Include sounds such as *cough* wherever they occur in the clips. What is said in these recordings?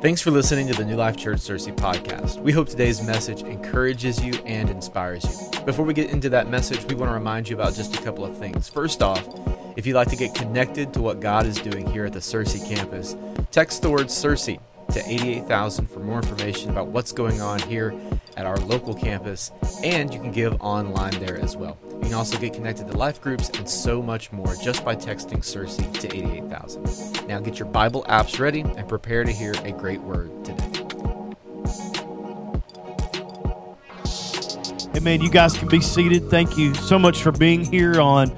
Thanks for listening to the New Life Church Searcy podcast. We hope today's message encourages you and inspires you. Before we get into that message, we want to remind you about just a couple of things. First off, if you'd like to get connected to what God is doing here at the Searcy campus, text the word Searcy to 88000 for more information about what's going on here at our local campus, and you can give online there as well. You can also get connected to life groups and so much more just by texting Searcy to 88000. Now get your Bible apps ready and prepare to hear a great word today. Hey Amen. You guys can be seated. Thank you so much for being here on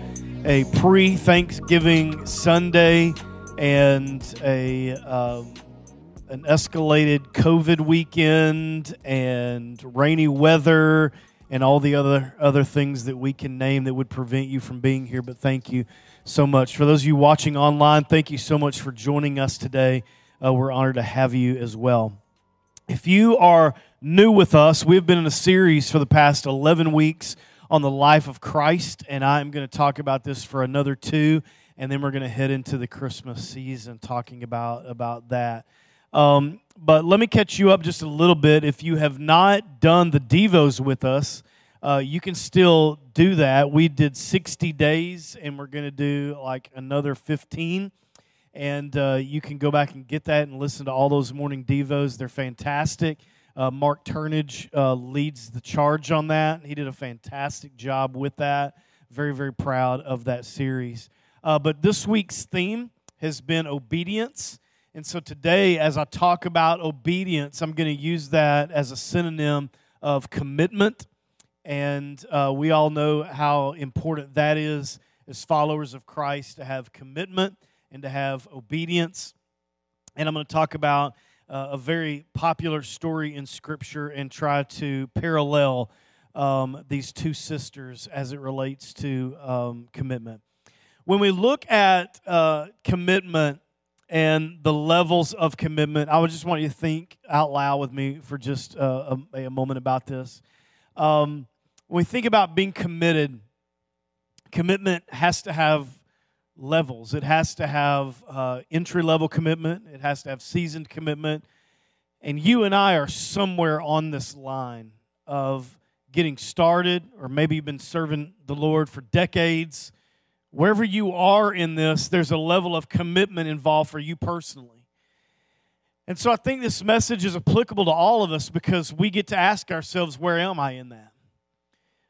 a pre Thanksgiving Sunday and a. Um, an escalated COVID weekend and rainy weather and all the other other things that we can name that would prevent you from being here. But thank you so much for those of you watching online. Thank you so much for joining us today. Uh, we're honored to have you as well. If you are new with us, we've been in a series for the past 11 weeks on the life of Christ, and I'm going to talk about this for another two, and then we're going to head into the Christmas season talking about about that. Um, but let me catch you up just a little bit. If you have not done the Devos with us, uh, you can still do that. We did 60 days, and we're going to do like another 15. And uh, you can go back and get that and listen to all those morning Devos. They're fantastic. Uh, Mark Turnage uh, leads the charge on that. He did a fantastic job with that. Very, very proud of that series. Uh, but this week's theme has been obedience. And so today, as I talk about obedience, I'm going to use that as a synonym of commitment. And uh, we all know how important that is as followers of Christ to have commitment and to have obedience. And I'm going to talk about uh, a very popular story in Scripture and try to parallel um, these two sisters as it relates to um, commitment. When we look at uh, commitment, and the levels of commitment. I would just want you to think out loud with me for just uh, a, a, moment about this. Um, when we think about being committed, commitment has to have levels. It has to have uh, entry level commitment, it has to have seasoned commitment. And you and I are somewhere on this line of getting started, or maybe you've been serving the Lord for decades wherever you are in this, there's a level of commitment involved for you personally. And so I think this message is applicable to all of us because we get to ask ourselves, where am I in that?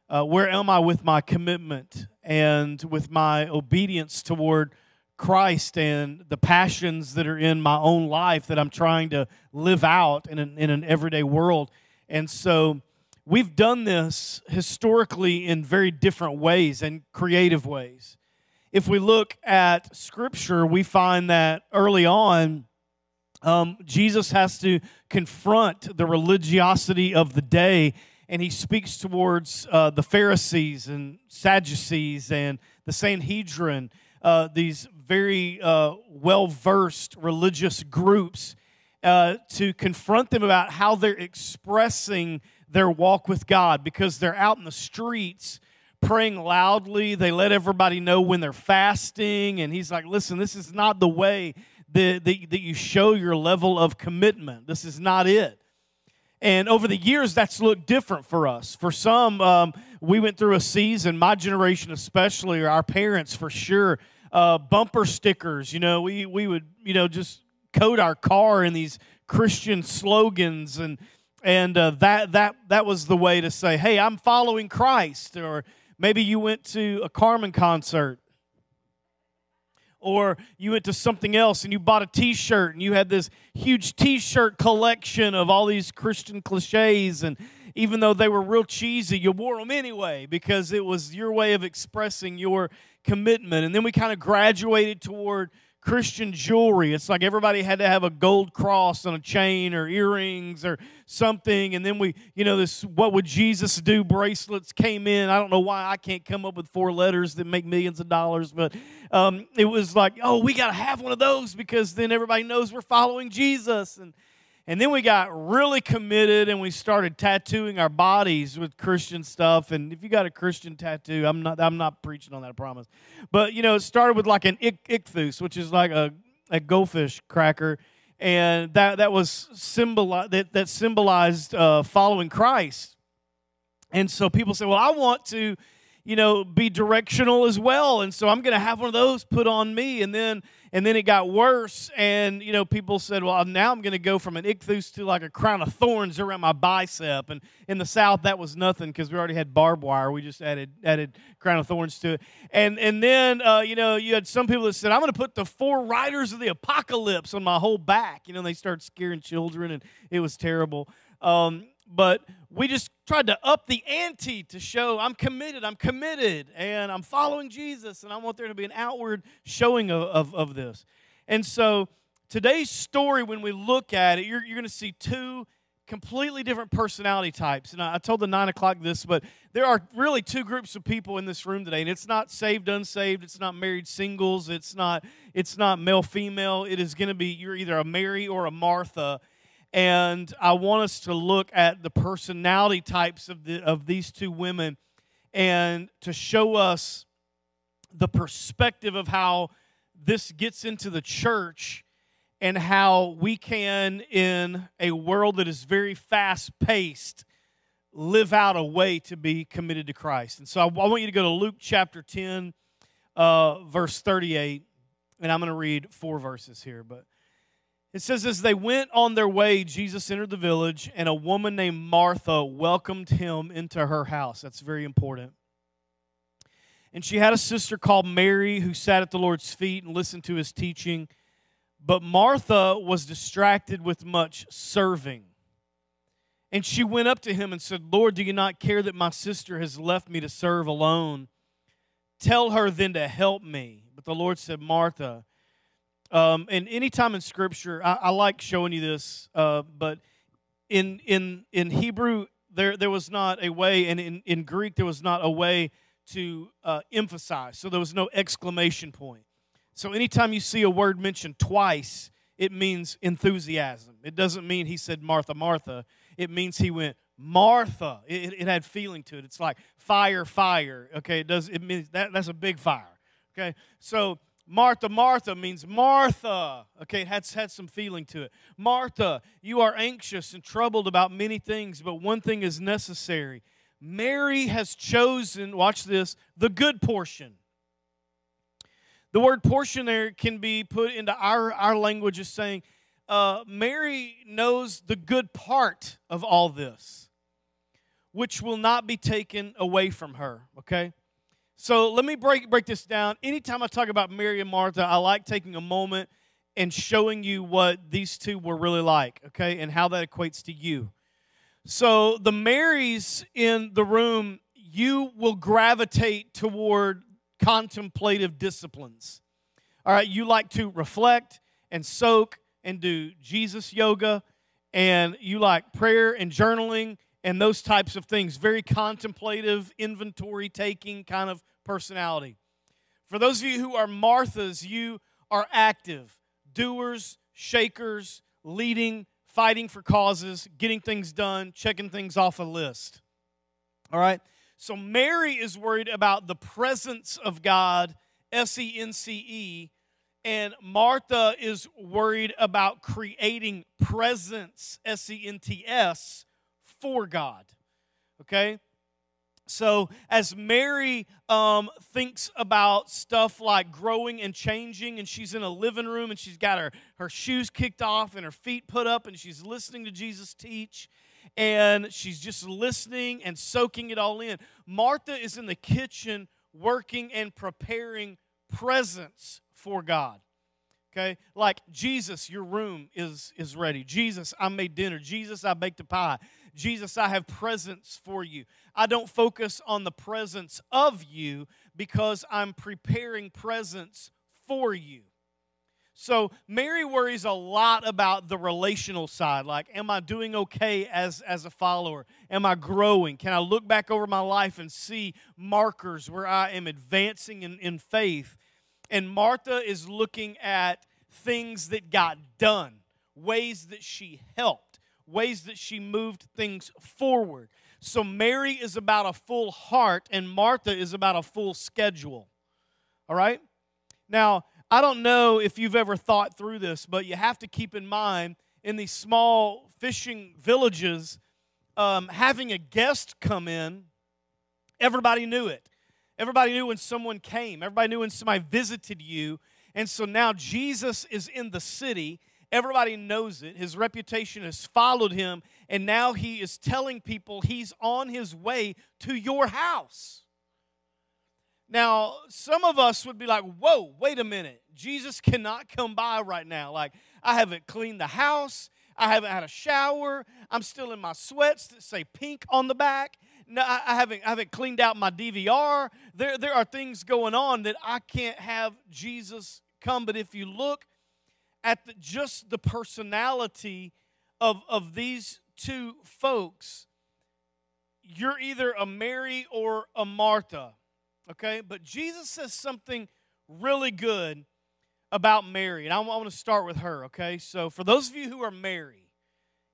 Uh, where am I with my commitment and with my obedience toward Christ and the passions that are in my own life that I'm trying to live out in an, in an everyday world? And so we've done this historically in very different ways and creative ways if we look at Scripture, we find that early on, um, Jesus has to confront the religiosity of the day, and he speaks towards uh, the Pharisees and Sadducees and the Sanhedrin, uh, these very uh, well versed religious groups, uh, to confront them about how they're expressing their walk with God because they're out in the streets praying loudly. They let everybody know when they're fasting. And he's like, listen, this is not the way that, that, that you show your level of commitment. This is not it. And over the years, that's looked different for us. For some, um, we went through a season, my generation especially, or our parents for sure, uh, bumper stickers. You know, we, we would, you know, just coat our car in these Christian slogans and and uh, that that that was the way to say, "Hey, I'm following Christ," or Maybe you went to a Carmen concert. Or you went to something else and you bought a t shirt and you had this huge t shirt collection of all these Christian cliches. And even though they were real cheesy, you wore them anyway because it was your way of expressing your commitment. And then we kind of graduated toward Christian jewelry. It's like everybody had to have a gold cross on a chain or earrings or something. And then we, you know, this what would Jesus do bracelets came in. I don't know why I can't come up with four letters that make millions of dollars, but um, it was like, oh, we got to have one of those because then everybody knows we're following Jesus. And and then we got really committed and we started tattooing our bodies with Christian stuff. And if you got a Christian tattoo, I'm not I'm not preaching on that, I promise. But you know, it started with like an ik- ichthus, which is like a, a goldfish cracker. and that that was symbol that that symbolized uh, following Christ. And so people say, "Well, I want to." you know, be directional as well. And so I'm going to have one of those put on me. And then, and then it got worse. And, you know, people said, well, now I'm going to go from an ichthus to like a crown of thorns around my bicep. And in the South, that was nothing because we already had barbed wire. We just added, added crown of thorns to it. And, and then, uh, you know, you had some people that said, I'm going to put the four riders of the apocalypse on my whole back. You know, they started scaring children and it was terrible. Um, but we just tried to up the ante to show I'm committed, I'm committed, and I'm following Jesus, and I want there to be an outward showing of, of, of this. And so today's story, when we look at it, you're, you're going to see two completely different personality types. And I, I told the nine o'clock this, but there are really two groups of people in this room today, and it's not saved, unsaved, it's not married singles, it's not it's not male, female. It is going to be you're either a Mary or a Martha and I want us to look at the personality types of, the, of these two women and to show us the perspective of how this gets into the church and how we can, in a world that is very fast paced, live out a way to be committed to Christ. And so I, want you to go to Luke chapter 10, uh, verse 38, and I'm going to read four verses here. But it says, As they went on their way, Jesus entered the village, and a woman named Martha welcomed him into her house. That's very important. And she had a sister called Mary who sat at the Lord's feet and listened to his teaching. But Martha was distracted with much serving. And she went up to him and said, Lord, do you not care that my sister has left me to serve alone? Tell her then to help me. But the Lord said, Martha, um, and anytime in Scripture, I, I like showing you this, uh, but in in in Hebrew there there was not a way, and in, in Greek there was not a way to uh, emphasize. So there was no exclamation point. So anytime you see a word mentioned twice, it means enthusiasm. It doesn't mean he said Martha, Martha. It means he went Martha. It, it had feeling to it. It's like fire, fire. Okay, it does. It means that that's a big fire. Okay, so Martha, Martha means Martha. Okay, it had, had some feeling to it. Martha, you are anxious and troubled about many things, but one thing is necessary. Mary has chosen, watch this, the good portion. The word portion there can be put into our, our language as saying, uh, Mary knows the good part of all this, which will not be taken away from her. Okay? So let me break, break this down. Anytime I talk about Mary and Martha, I like taking a moment and showing you what these two were really like, okay, and how that equates to you. So the Marys in the room, you will gravitate toward contemplative disciplines. All right, you like to reflect and soak and do Jesus yoga, and you like prayer and journaling and those types of things. Very contemplative, inventory taking kind of personality. For those of you who are Marthas, you are active, doers, shakers, leading, fighting for causes, getting things done, checking things off a list. All right? So Mary is worried about the presence of God, S E N C E, and Martha is worried about creating presence, S E N T S, for God. Okay? So, as Mary um, thinks about stuff like growing and changing, and she's in a living room and she's got her, her shoes kicked off and her feet put up, and she's listening to Jesus teach, and she's just listening and soaking it all in. Martha is in the kitchen working and preparing presents for God. Okay? Like Jesus, your room is is ready. Jesus, I made dinner. Jesus, I baked a pie. Jesus, I have presents for you. I don't focus on the presence of you because I'm preparing presents for you. So Mary worries a lot about the relational side. Like, am I doing okay as, as a follower? Am I growing? Can I look back over my life and see markers where I am advancing in, in faith? And Martha is looking at things that got done, ways that she helped ways that she moved things forward. So Mary is about a full heart, and Martha is about a full schedule. All right? Now, I don't know if you've ever thought through this, but you have to keep in mind in these small fishing villages, um, having a guest come in, everybody knew it. Everybody knew when someone came, everybody knew when somebody visited you. And so now Jesus is in the city. Everybody knows it. His reputation has followed him. And now he is telling people he's on his way to your house. Now, some of us would be like, whoa, wait a minute. Jesus cannot come by right now. Like, I haven't cleaned the house. I haven't had a shower. I'm still in my sweats that say pink on the back. No, I, I haven't, I haven't cleaned out my DVR. There, there are things going on that I can't have Jesus come. But if you look at the, just the personality of, of these two folks, you're either a Mary or a Martha okay? But Jesus says something really good about Mary, and I want to start with her, okay? So, for those of you who are Mary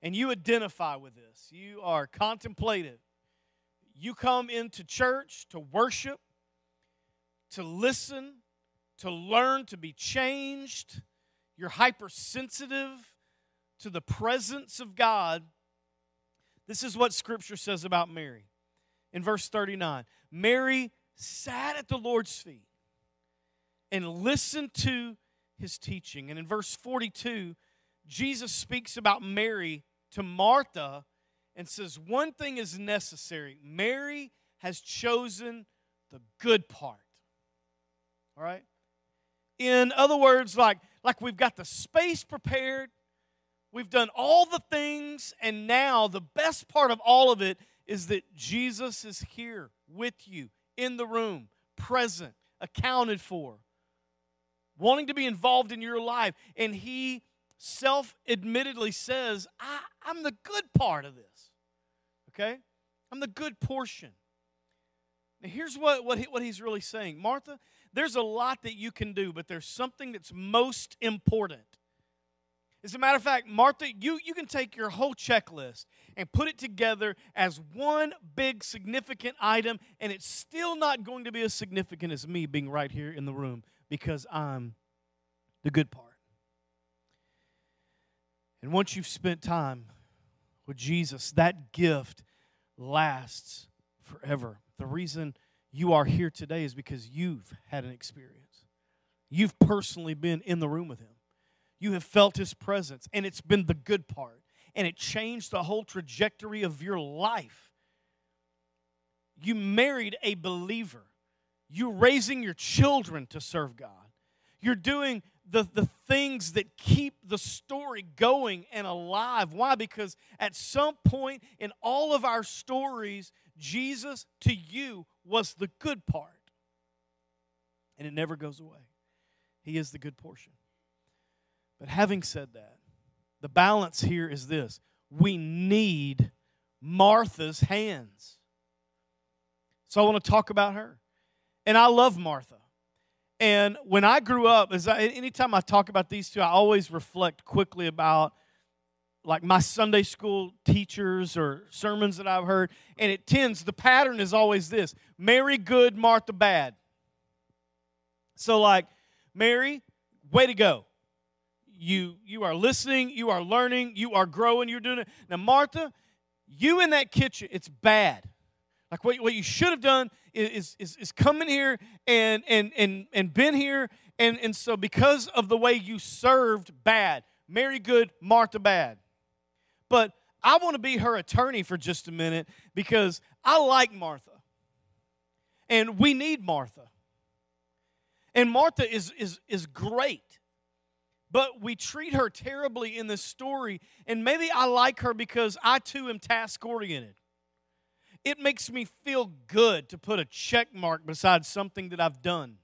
and you identify with this, you are contemplative, you come into church to worship, to listen, to learn, to be changed, you're hypersensitive to the presence of God. This is what Scripture says about Mary. In verse 39, Mary sat at the Lord's feet and listened to his teaching. And in verse 42, Jesus speaks about Mary to Martha and says, One thing is necessary. Mary has chosen the good part. All right? In other words, like, like we've got the space prepared, we've done all the things, and now the best part of all of it is that Jesus is here with you in the room, present, accounted for, wanting to be involved in your life. And he self admittedly says, I, I'm the good part of this. Okay? I'm the good portion. Now, here's what, what, he, what he's really saying Martha, there's a lot that you can do, but there's something that's most important. As a matter of fact, Martha, you, you can take your whole checklist and put it together as one big significant item, and it's still not going to be as significant as me being right here in the room because I'm the good part. And once you've spent time with Jesus, that gift lasts forever. The reason you are here today is because you've had an experience. You've personally been in the room with Him. You have felt His presence, and it's been the good part, and it changed the whole trajectory of your life. You married a believer, you're raising your children to serve God. You're doing the, the things that keep the story going and alive. Why? Because at some point in all of our stories, Jesus to you was the good part. And it never goes away. He is the good portion. But having said that, the balance here is this we need Martha's hands. So I want to talk about her. And I love Martha. And when I grew up, as I, anytime I talk about these two, I always reflect quickly about like my Sunday school teachers or sermons that I've heard. And it tends, the pattern is always this Mary good, Martha bad. So, like, Mary, way to go you you are listening, you are learning, you are growing, you're doing it. Now, Martha, you in that kitchen, it's bad. Like what, what you should have done is, is, is come in here and, and, and, and been here. And, and so because of the way you served, bad. Mary good, Martha bad. But I want to be her attorney for just a minute because I like Martha. And we need Martha. And Martha is, is, is great but we treat her terribly in this story. And maybe I like her because I too am task oriented. It makes me feel good to put a check mark beside something that I've done.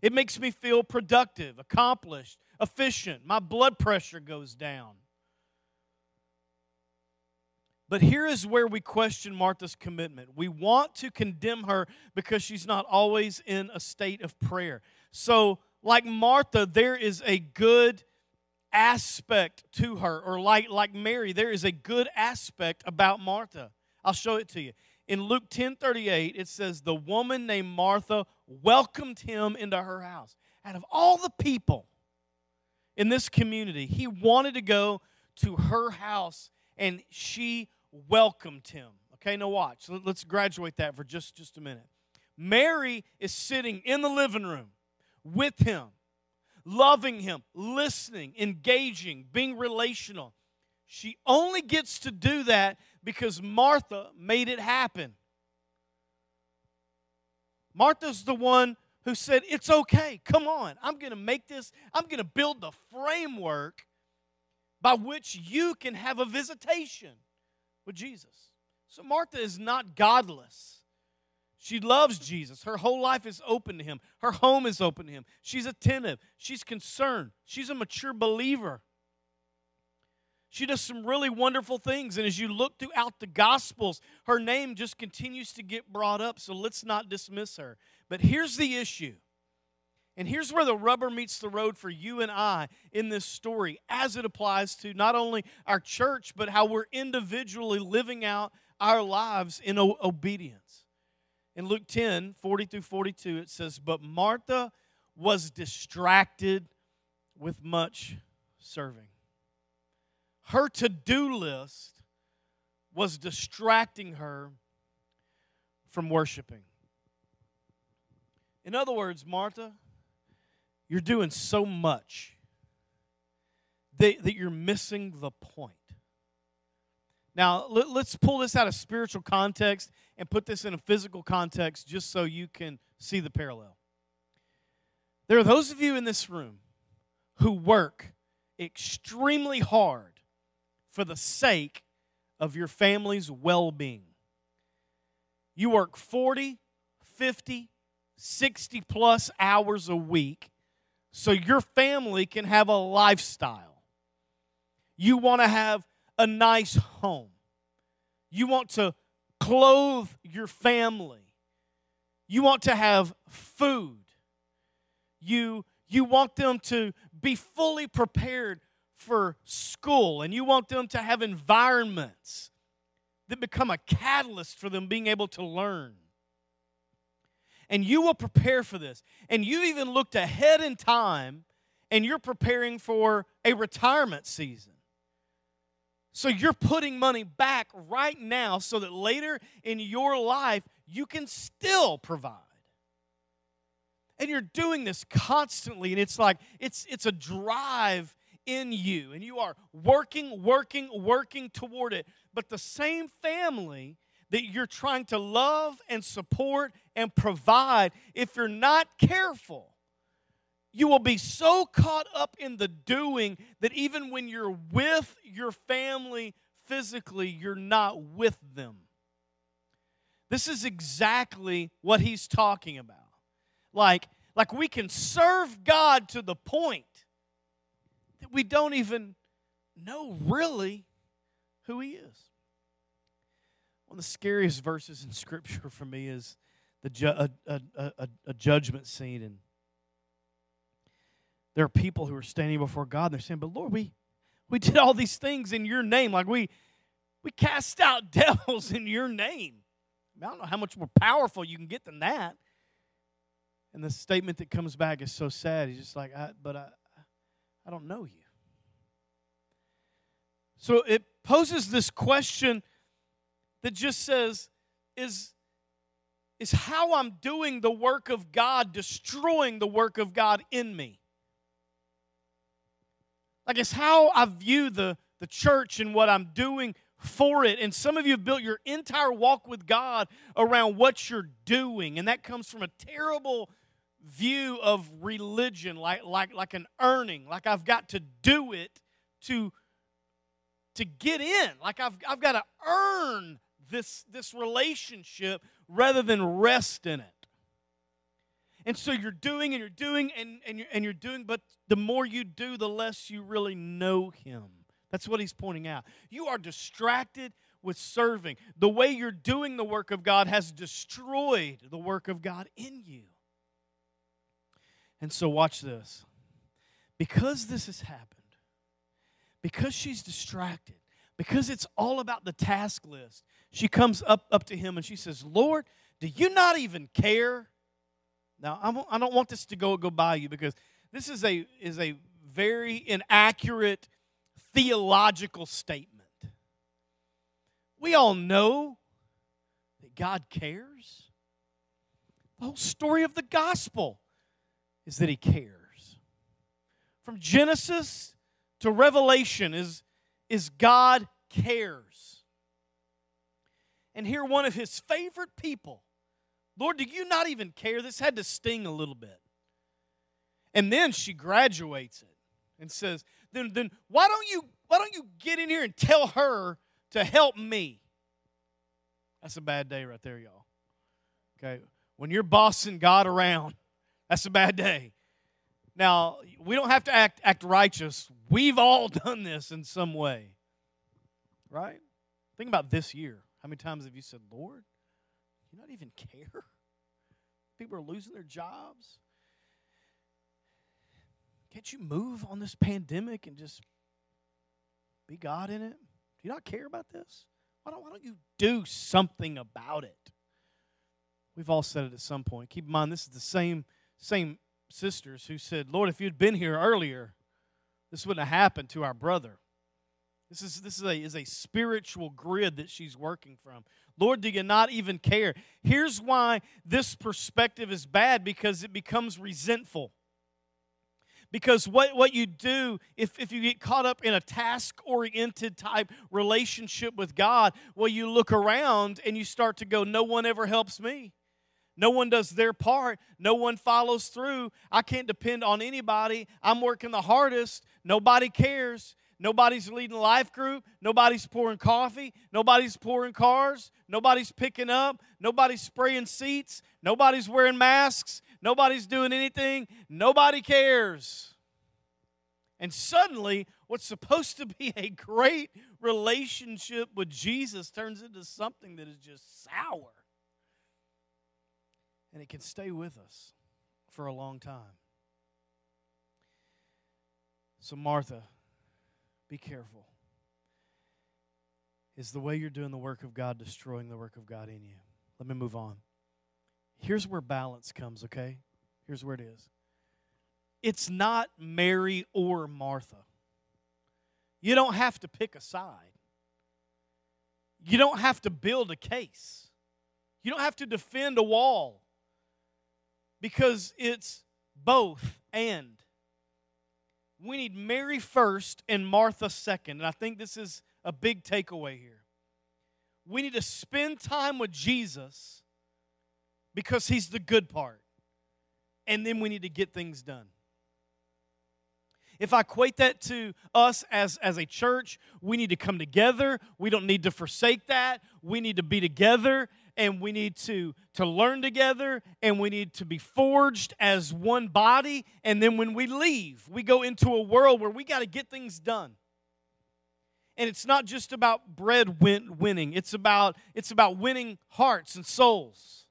It makes me feel productive, accomplished, efficient. My blood pressure goes down. But here is where we question Martha's commitment. We want to condemn her because she's not always in a state of prayer. So like Martha, there is a good aspect to her, or like, like Mary, there is a good aspect about Martha. I'll show it to you. In Luke 10 38, it says, The woman named Martha welcomed him into her house. out of all the people in this community, he wanted to go to her house and she welcomed him. Okay, now watch. Let's graduate that for just, just a minute. Mary is sitting in the living room with him, loving him, listening, engaging, being relational. She only gets to do that because Martha made it happen. Martha's the one who said, It's okay, come on, I'm going to make this, I'm going to build the framework by which you can have a visitation with Jesus. So Martha is not godless. She loves Jesus. Her whole life is open to him. Her home is open to him. She's attentive. She's concerned. She's a mature believer. She does some really wonderful things. And as you look throughout the Gospels, her name just continues to get brought up. So let's not dismiss her. But here's the issue. And here's where the rubber meets the road for you and I in this story as it applies to not only our church, but how we're individually living out our lives in obedience. In Luke 10 40 through 42, it says, But Martha was distracted with much serving. Her to do list was distracting her from worshiping. In other words, Martha, you're doing so much that, that you're missing the point. Now, let, us pull this out of spiritual context and put this in a physical context just so you can see the parallel. There are those of you in this room who work extremely hard for the sake of your family's well being. You work 40, 50, 60 plus hours a week so your family can have a lifestyle. You want to have a nice home. You want to clothe your family. You want to have food. You, you want them to be fully prepared for school, and you want them to have environments that become a catalyst for them being able to learn. And you will prepare for this. And you even looked ahead in time and you're preparing for a retirement season. So you're putting money back right now so that later in your life you can still provide. And you're doing this constantly and it's like it's it's a drive in you and you are working working working toward it. But the same family that you're trying to love and support and provide if you're not careful you will be so caught up in the doing that even when you're with your family physically, you're not with them. This is exactly what he's talking about. Like, like we can serve God to the point that we don't even know really who he is. One of the scariest verses in Scripture for me is the ju- a, a, a, a judgment scene and there are people who are standing before God and they're saying, But Lord, we, we did all these things in your name. Like we, we cast out *laughs* devils in your name. I, don't know how much more powerful you can get than that. And the statement that comes back is so sad. He's just like, I, But I, I don't know you. So it poses this question that just says, Is, is how I'm doing the work of God destroying the work of God in me? Like it's how I view the, the church and what I'm doing for it. And some of you have built your entire walk with God around what you're doing. And that comes from a terrible view of religion, like, like, like an earning, like I've got to do it to, to get in. Like I've, I've got to earn this, this relationship rather than rest in it. And so you're doing and you're doing and, and, you're, and you're doing, but the more you do, the less you really know Him. That's what He's pointing out. You are distracted with serving. The way you're doing the work of God has destroyed the work of God in you. And so, watch this. Because this has happened, because she's distracted, because it's all about the task list, she comes up, up to him and she says, Lord, do you not even care Now, I don't want this to go go by you because this is a is a very inaccurate theological statement. We all know that God cares. The whole story of the gospel is that He cares. From Genesis to Revelation is, is God cares. And hear one of His favorite people, Lord, do you not even care? This had to sting a little bit. And then she graduates it and says, then, then why don't you why don't you get in here and tell her to help me? That's a bad day right there, y'all. Okay. When you're bossing God around, that's a bad day. Now, we don't have to act, act righteous. We've all *laughs* done this in some way. Right? Think about this year. How many times have you said, Lord, you not even care? People are losing their jobs. Can't you move on this pandemic and just be God in it? Do you not care about this? Why don't, why don't you do something about it? We've all said it at some point. Keep in mind, this is the same, same sisters who said, Lord, if you'd been here earlier, this wouldn't have happened to our brother. This is, this is, a, is a spiritual grid that she's working from. Lord, do you not even care? Here's why this perspective is bad because it becomes resentful. Because what, what you do, if, if you get caught up in a task oriented type relationship with God, well, you look around and you start to go, No one ever helps me. No one does their part. No one follows through. I can't depend on anybody. I'm working the hardest. Nobody cares. Nobody's leading life group. Nobody's pouring coffee. Nobody's pouring cars. Nobody's picking up. Nobody's spraying seats. Nobody's wearing masks. Nobody's doing anything. Nobody cares. And suddenly, what's supposed to be a great relationship with Jesus turns into something that is just sour. And it can stay with us for a long time. So, Martha, be careful. Is the way you're doing the work of God destroying the work of God in you? Let me move on. Here's where balance comes, okay? Here's where it is it's not Mary or Martha. You don't have to pick a side, you don't have to build a case, you don't have to defend a wall because it's both and. We need Mary first and Martha second. And I think this is a big takeaway here. We need to spend time with Jesus because he's the good part. And then we need to get things done. If I equate that to us as, as a church, we need to come together. We don't need to forsake that. We need to be together and we need to, to learn together and we need to be forged as one body. And then when we leave, we go into a world where we got to get things done. And it's not just about bread win- winning, it's about, it's about winning hearts and souls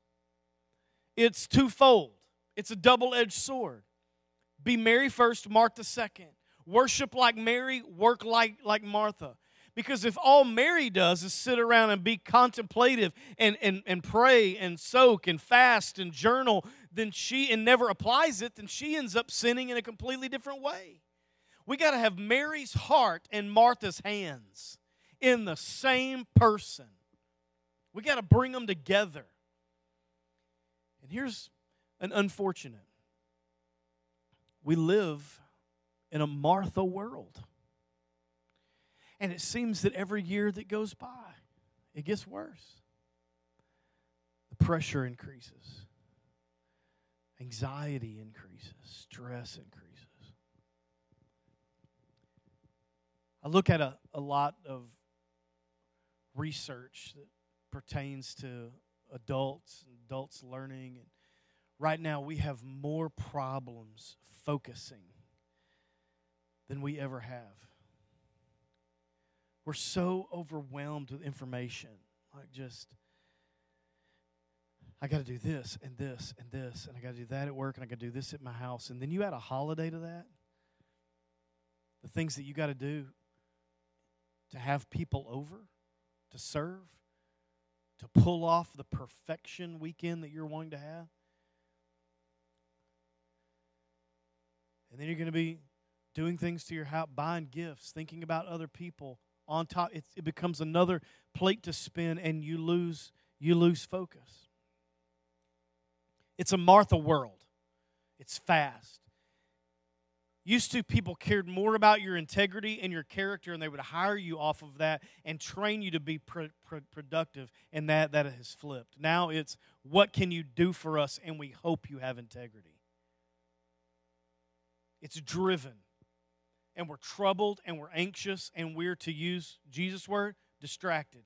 it's twofold. It's a double edged sword. Be Mary first, Martha second. Worship like Mary, work like, like Martha. Because if all Mary does is sit around and be contemplative and, and, and pray and soak and fast and journal, then she and never applies it, then she ends up sinning in a completely different way. We got to have Mary's heart and Martha's hands in the same person. We got to bring them together. And here's an unfortunate we live in a Martha world. And it seems that every year that goes by, it gets worse. The pressure increases, anxiety increases, stress increases. I look at a, a lot of research that pertains to adults, and adults learning. And right now, we have more problems focusing than we ever have. We're so overwhelmed with information. Like, just, I got to do this and this and this, and I got to do that at work, and I got to do this at my house. And then you add a holiday to that. The things that you got to do to have people over, to serve, to pull off the perfection weekend that you're wanting to have. And then you're going to be doing things to your house, buying gifts, thinking about other people on top. It, it becomes another plate to spin, and you lose you lose focus. It's a Martha world. It's fast. Used to, people cared more about your integrity and your character, and they would hire you off of that and train you to be pr- pr- productive, and that, that has flipped. Now it's what can you do for us, and we hope you have integrity. It's driven, and we're troubled, and we're anxious, and we're, to use Jesus' word, distracted.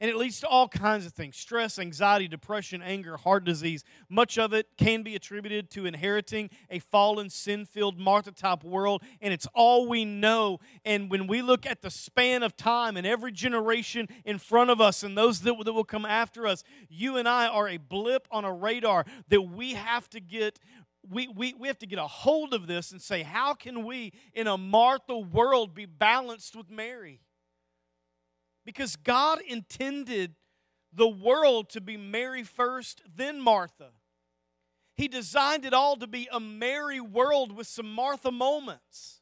And it leads to all kinds of things stress, anxiety, depression, anger, heart disease. Much of it can be attributed to inheriting a fallen, sin filled, Martha type world, and it's all we know. And when we look at the span of time and every generation in front of us and those that, that will come after us, you and I are a blip on a radar that we have to get we, we, we have to get a hold of this and say, how can we, in a Martha world, be balanced with Mary? Because God intended the world to be Mary first, then Martha. He designed it all to be a Mary world with some Martha moments.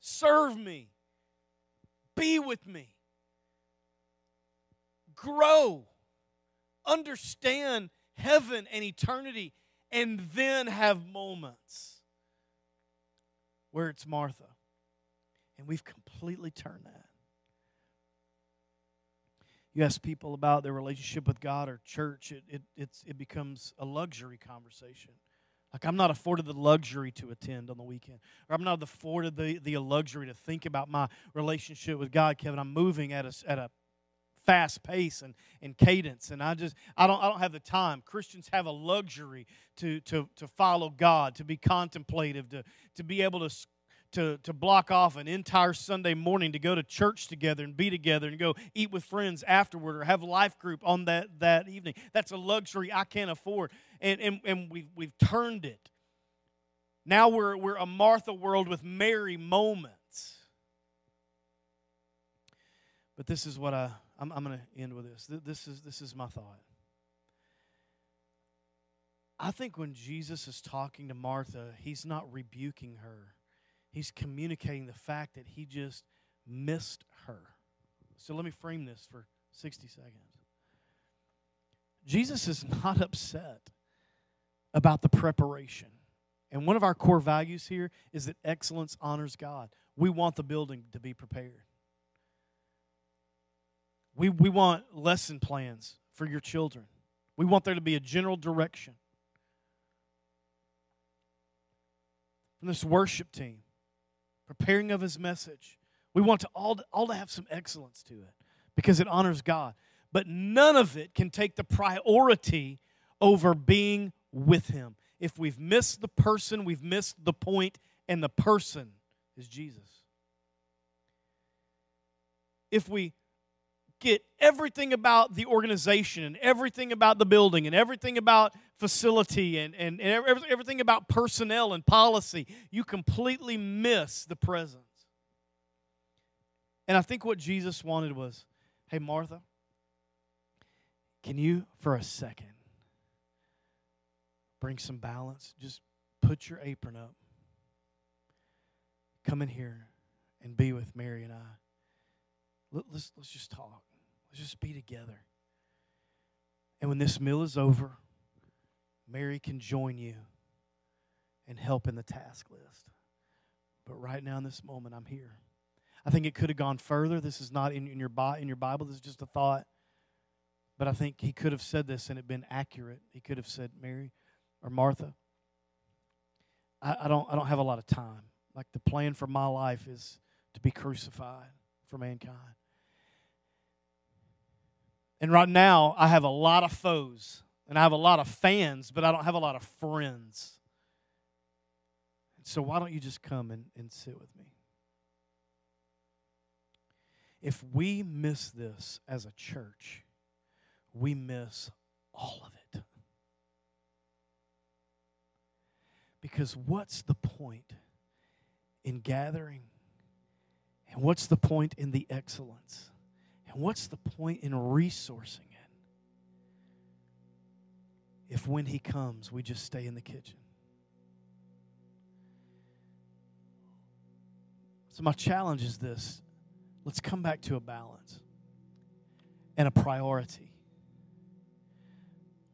Serve me, be with me, grow, understand heaven and eternity, and then have moments where it's Martha. And we've completely turned that. You ask people about their relationship with God or church, it, it, it becomes a luxury conversation. Like, I'm not afforded the luxury to attend on the weekend, or I'm not afforded the, the luxury to think about my relationship with God, Kevin. I'm moving at a, at a fast pace and, and cadence and i just I don't, I don't have the time christians have a luxury to, to, to follow god to be contemplative to, to be able to to, to block off an entire Sunday morning to go to church together and be together and go eat with friends afterward or have a life group on that, that evening. That's a luxury I can't afford. And, and, and we've, we've turned it. Now we're, we're a Martha world with Mary moments. But this is what I, I'm, I'm going to end with this. This is, this is my thought. I think when Jesus is talking to Martha, he's not rebuking her He's communicating the fact that he just missed her. So let me frame this for 60 seconds. Jesus is *laughs* not upset about the preparation. And one of our core values here is that excellence honors God. We want the building to be prepared. We, we want lesson plans for your children. We want there to be a general direction. From this worship team, preparing of his message. We want to all, to all to have some excellence to it because it honors God. But none of it can take the priority over being with him. If we've missed the person, we've missed the point, and the person is Jesus. If we get everything about the organization and everything about the building and everything about facility and, and, and everything about personnel and policy, you completely miss the presence. And I think what Jesus wanted was hey, Martha, can you, for a second, bring some balance? Just put your apron up. Come in here and be with Mary and I. Let's, let's just talk. Let's just be together. And when this meal is over, Mary can join you and help in the task list. But right now, in this moment, I'm here. I think it could have gone further. This is not in, in, your, in your Bible, this is just a thought. But I think he could have said this and it been accurate. He could have said, Mary or Martha, I, I, don't, I don't have a lot of time. Like the plan for my life is to be crucified for mankind. And right now, I have a lot of foes and I have a lot of fans, but I don't have a lot of friends. So, why don't you just come and, and sit with me? If we miss this as a church, we miss all of it. Because what's the point in gathering? And what's the point in the excellence? And what's the point in resourcing it if when He comes, we just stay in the kitchen? So, my challenge is this let's come back to a balance and a priority.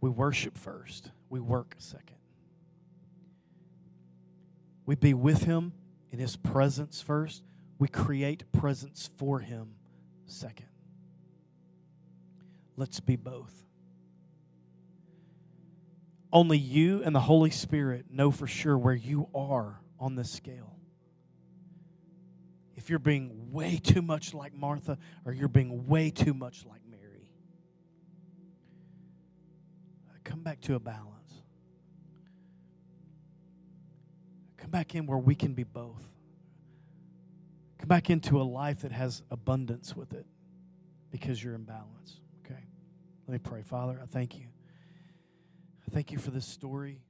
We worship first, we work second. We be with Him in His presence first, we create presence for Him second. Let's be both. Only you and the Holy Spirit know for sure where you are on this scale. If you're being way too much like Martha or you're being way too much like Mary, come back to a balance. Come back in where we can be both. Come back into a life that has abundance with it because you're in balance. Let me pray. Father, I thank you. I thank you for this story.